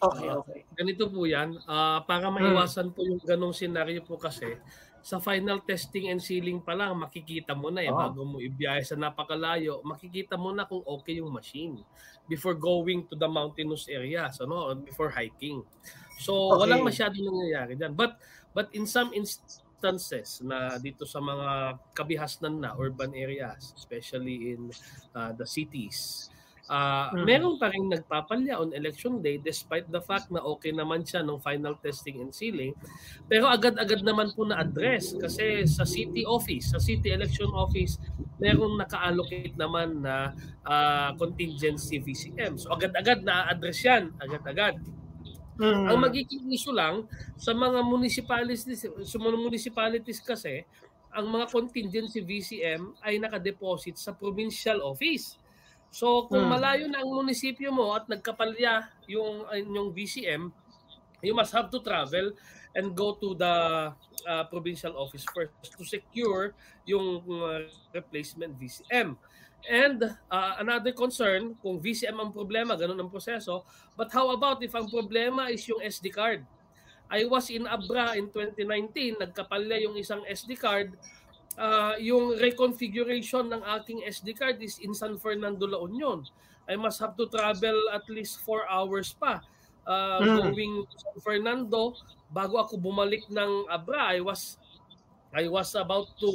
Okay, okay. Uh, ganito po yan. Uh, para hmm. maiwasan po yung ganong senaryo po kasi, sa final testing and sealing pa lang, makikita mo na eh, oh. bago mo ibiyahe sa napakalayo, makikita mo na kung okay yung machine before going to the mountainous areas, ano, before hiking. So, okay. walang masyadong nangyayari dyan. But, but in some instances na dito sa mga kabihasnan na urban areas, especially in uh, the cities, Uh, mm-hmm. Meron pa rin nagpapalya on election day despite the fact na okay naman siya nung final testing and sealing. Pero agad-agad naman po na-address kasi sa city office, sa city election office, merong naka-allocate naman na uh, contingency VCM. So agad-agad na-address yan, agad-agad. Mm-hmm. Ang magiging issue lang sa mga municipalities, sa mga municipalities kasi, ang mga contingency VCM ay nakadeposit sa provincial office. So kung hmm. malayo na ang munisipyo mo at nagkapalya yung yung VCM, you must have to travel and go to the uh, provincial office first to secure yung uh, replacement VCM. And uh, another concern, kung VCM ang problema, ganun ang proseso. But how about if ang problema is yung SD card? I was in Abra in 2019, nagkapalya yung isang SD card uh, yung reconfiguration ng aking SD card is in San Fernando, La Union. I must have to travel at least 4 hours pa uh, mm. going to San Fernando bago ako bumalik ng Abra. I was I was about to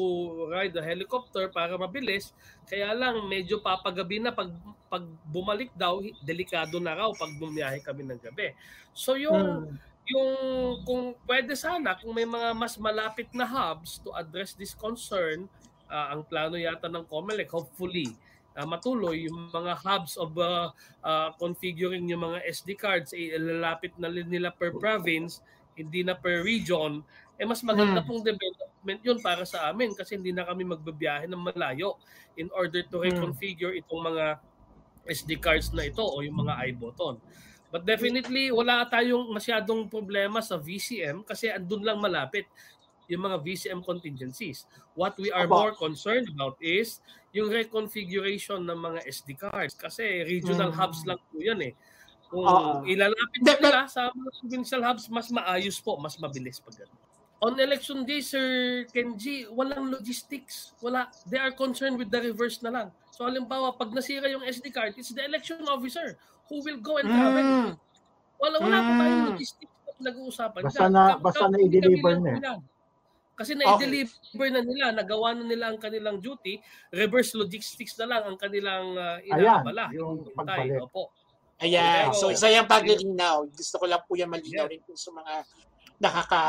ride the helicopter para mabilis. Kaya lang medyo papagabi na pag pag bumalik daw delikado na raw pag bumiyahe kami ng gabi. So yung mm yung kung pwede sana kung may mga mas malapit na hubs to address this concern uh, ang plano yata ng COMELEC hopefully uh, matuloy yung mga hubs of uh, uh, configuring yung mga SD cards eh, lalapit na nila per province hindi na per region eh mas maganda hmm. pong development yun para sa amin kasi hindi na kami magbabiyahe ng malayo in order to hmm. reconfigure itong mga SD cards na ito o yung mga iButton. But definitely, wala tayong masyadong problema sa VCM kasi andun lang malapit yung mga VCM contingencies. What we are more concerned about is yung reconfiguration ng mga SD cards kasi regional hmm. hubs lang po yan eh. Kung uh, ilalapit nila sa mga provincial hubs, mas maayos po, mas mabilis pag ganun. on election day, Sir Kenji, walang logistics. Wala. They are concerned with the reverse na lang. So halimbawa, pag nasira yung SD card, it's the election officer who will go and travel. Mm. Wala, wala mm. pa tayong logistics na nag-uusapan. Basta na, basta na i-deliver na. Kasi na-deliver okay. na nila, nagawa na nila ang kanilang duty, reverse logistics na lang ang kanilang uh, inaabala. Ayan, yung pagbalik. Opo. Ayan, so isa yung paglilinaw. Gusto ko lang po yan malinaw yeah. rin sa mga nakaka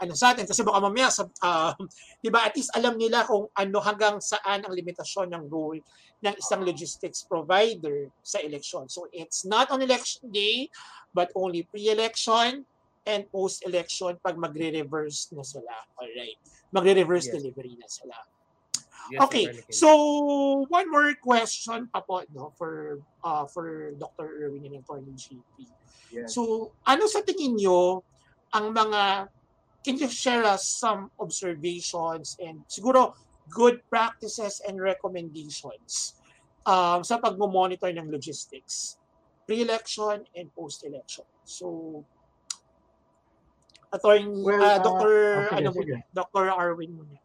ano sa atin kasi baka mamaya sa uh, 'di ba at least alam nila kung ano hanggang saan ang limitasyon ng role ng isang logistics provider sa election. So it's not on election day but only pre-election and post-election pag magre-reverse na sila. All right. Magre-reverse yes. delivery na sila. Yes, okay. So one more question pa po no for uh, for Dr. Erwin and Attorney GP. Yes. So ano sa tingin niyo ang mga can you share us some observations and siguro good practices and recommendations um, sa pagmo-monitor ng logistics pre-election and post-election. So Attorney well, uh, Dr. Uh, ano sige. Dr. Arwin muna.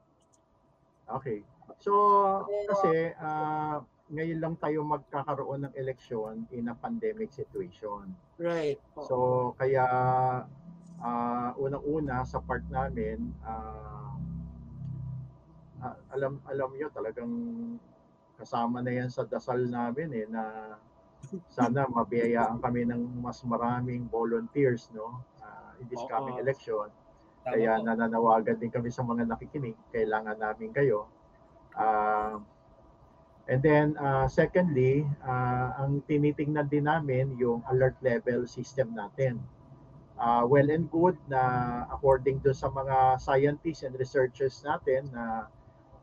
Okay. So kasi uh, ngayon lang tayo magkakaroon ng election in a pandemic situation. Right. So kaya uh, unang-una sa part namin, uh, uh, alam alam niyo talagang kasama na yan sa dasal namin eh na sana mabiyayaan kami ng mas maraming volunteers no? Uh, in this coming election. Kaya nananawagan din kami sa mga nakikinig, kailangan namin kayo. Uh, and then uh, secondly, uh, ang tinitingnan din namin yung alert level system natin uh, well and good na according to sa mga scientists and researchers natin na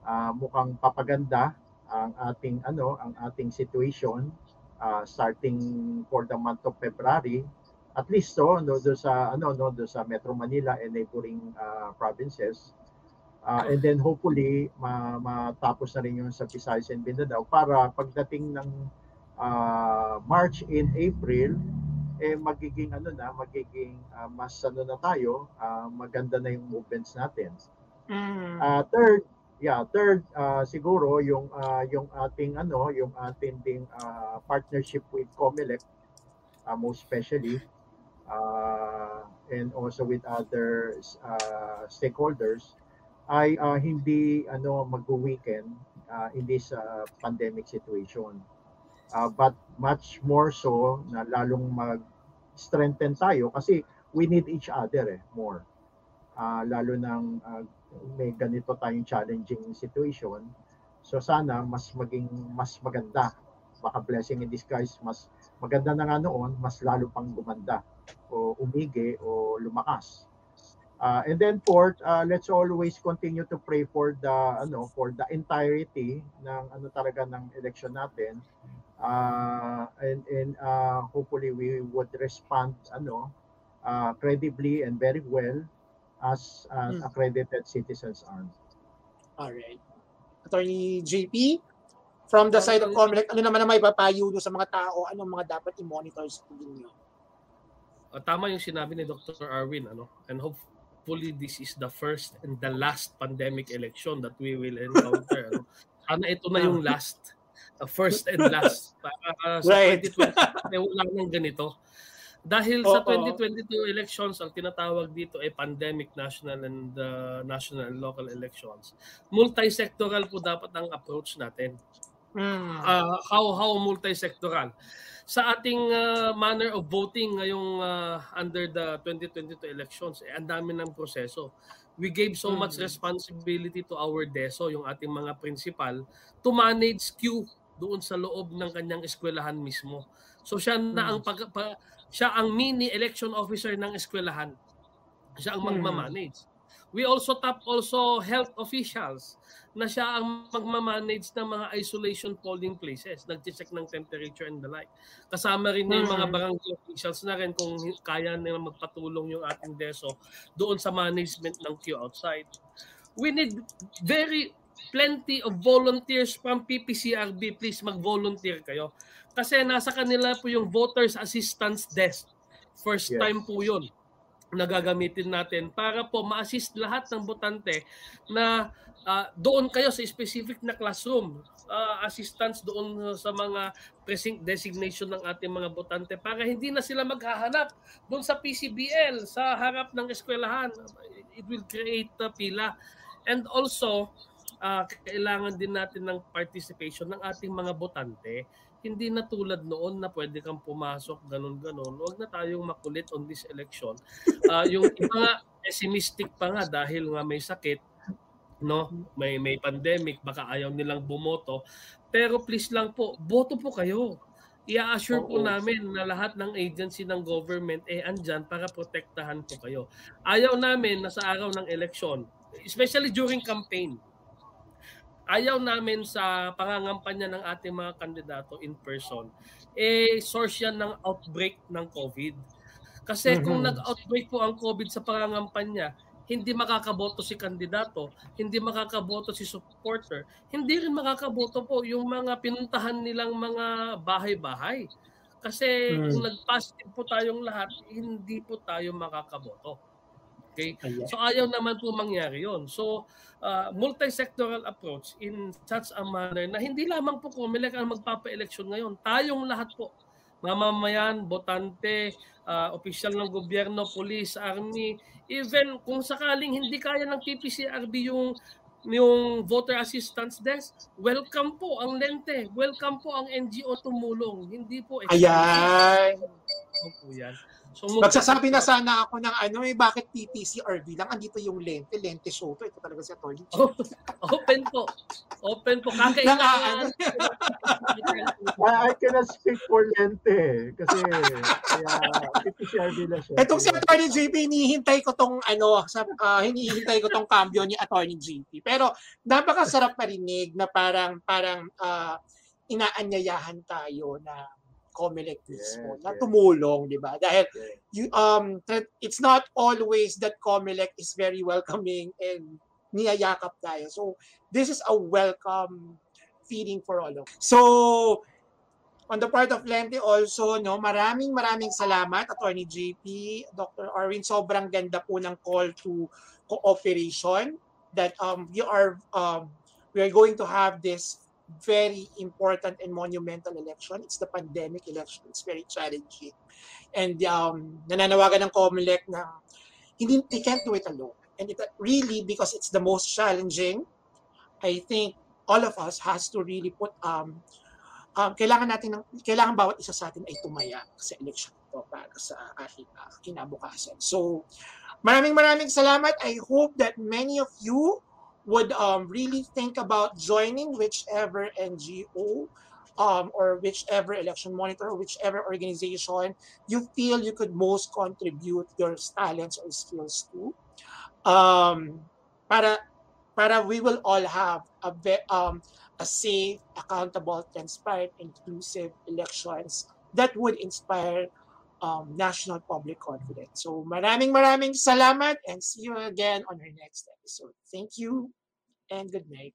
uh, mukhang papaganda ang ating ano ang ating situation uh, starting for the month of February. At least so no do sa ano no do sa Metro Manila and neighboring uh, provinces. Uh, and then hopefully ma matapos na rin yung sa Visayas and Mindanao para pagdating ng uh, March in April eh magiging ano na, magiging uh, mas ano na tayo, uh, maganda na yung movements natin. Mm. Uh, third, yeah, third uh, siguro yung uh, yung ating ano, yung ating ding uh, partnership with Comelec uh, most especially uh, and also with other uh, stakeholders ay uh, hindi ano mag-weekend uh, in this uh, pandemic situation. Uh, but much more so na lalong mag-strengthen tayo kasi we need each other eh, more. Uh, lalo nang uh, may ganito tayong challenging situation. So sana mas maging mas maganda. Baka blessing in disguise, mas maganda na nga noon, mas lalo pang gumanda o umigi o lumakas. Uh, and then fourth, uh, let's always continue to pray for the ano for the entirety ng ano talaga ng election natin uh, and, and uh, hopefully we would respond ano uh, credibly and very well as uh, hmm. accredited citizens are. All right. Attorney JP, from the side of COMELEC, ano naman ang may papayo sa mga tao? Anong mga dapat i-monitor sa tingin niyo? Uh, tama yung sinabi ni Dr. Arwin. Ano? And hopefully this is the first and the last pandemic election that we will encounter. ano? Sana ito na yung last uh, first and last. Para uh, sa right. 2020, wala nang ganito. Dahil oh, sa 2022 oh. elections, ang tinatawag dito ay pandemic national and uh, national and local elections. Multi-sectoral po dapat ang approach natin. Mm. Uh, how how multi-sectoral? Sa ating uh, manner of voting ngayong uh, under the 2022 elections, eh, ang dami ng proseso we gave so much mm. responsibility to our DESO, yung ating mga principal, to manage queue doon sa loob ng kanyang eskwelahan mismo. So siya na ang hmm. pag, pa, siya ang mini election officer ng eskwelahan. Siya ang hmm. magma-manage. We also tap also health officials na siya ang magma-manage ng mga isolation polling places, nag-check ng temperature and the like. Kasama rin niya yung mga hmm. barangay officials na rin kung kaya nila magpatulong yung ating DESO doon sa management ng queue outside. We need very plenty of volunteers from PPCRB. Please mag-volunteer kayo. Kasi nasa kanila po yung Voters Assistance Desk. First yes. time po yun. Na gagamitin natin para po ma-assist lahat ng botante na uh, doon kayo sa specific na classroom, uh, assistance doon sa mga precinct designation ng ating mga botante para hindi na sila maghahanap doon sa PCBL, sa harap ng eskwelahan. It will create a pila. And also, uh, kailangan din natin ng participation ng ating mga botante. Hindi na tulad noon na pwede kang pumasok, ganun-ganun. Huwag na tayong makulit on this election. Uh, yung iba nga, pessimistic pa nga dahil nga may sakit, no? May may pandemic baka ayaw nilang bumoto. Pero please lang po boto po kayo. I-assure po namin na lahat ng agency ng government eh andyan para protektahan po kayo. Ayaw namin na sa araw ng eleksyon especially during campaign ayaw namin sa pangangampanya ng ating mga kandidato in person eh source yan ng outbreak ng COVID kasi mm-hmm. kung nag-outbreak po ang COVID sa pangangampanya hindi makakaboto si kandidato, hindi makakaboto si supporter, hindi rin makakaboto po yung mga pinuntahan nilang mga bahay-bahay. Kasi hmm. kung nag-positive po tayong lahat, hindi po tayo makakaboto. Okay? So ayaw naman po mangyari yon. So uh, multi-sectoral approach in such a manner na hindi lamang po COMELEC ang magpapa-eleksyon ngayon. Tayong lahat po mamamayan, botante, uh, opisyal ng gobyerno, police, army, even kung sakaling hindi kaya ng PPCRB yung yung voter assistance desk, welcome po ang lente. Welcome po ang NGO tumulong. Hindi po Ayan. Ano po yan. So, Magsasabi na sana ako ng ano eh, bakit PPCRB lang? Andito yung lente, lente soto. Ito talaga si Atty. Oh, open po. Open po. Kakailangan. I cannot speak for lente. Kasi kaya PPCRB lang siya. Itong si Atty. JP, hinihintay ko tong ano, sa, uh, hinihintay ko tong cambio ni Atty. JP. Pero napakasarap marinig na parang, parang uh, inaanyayahan tayo na COMELEC mismo yes, na tumulong, di ba? Dahil you, um, it's not always that COMELEC is very welcoming and niyayakap tayo. So, this is a welcome feeling for all of us. So, on the part of Lente also, no, maraming maraming salamat, Attorney JP, Dr. Arwin. Sobrang ganda po ng call to cooperation that um, we are um, we are going to have this very important and monumental election. It's the pandemic election. It's very challenging. And um, nananawagan ng COMELEC na hindi, they can't do it alone. And it really, because it's the most challenging, I think all of us has to really put, um, um, kailangan natin, ng, kailangan bawat isa sa atin ay tumaya sa election ito para sa ating uh, kinabukasan. So, maraming maraming salamat. I hope that many of you would um, really think about joining whichever NGO um, or whichever election monitor whichever organization you feel you could most contribute your talents or skills to. Um, para, para we will all have a, um, a safe, accountable, transparent, inclusive elections that would inspire um, national public confidence. So maraming maraming salamat and see you again on our next episode. Thank you and good night.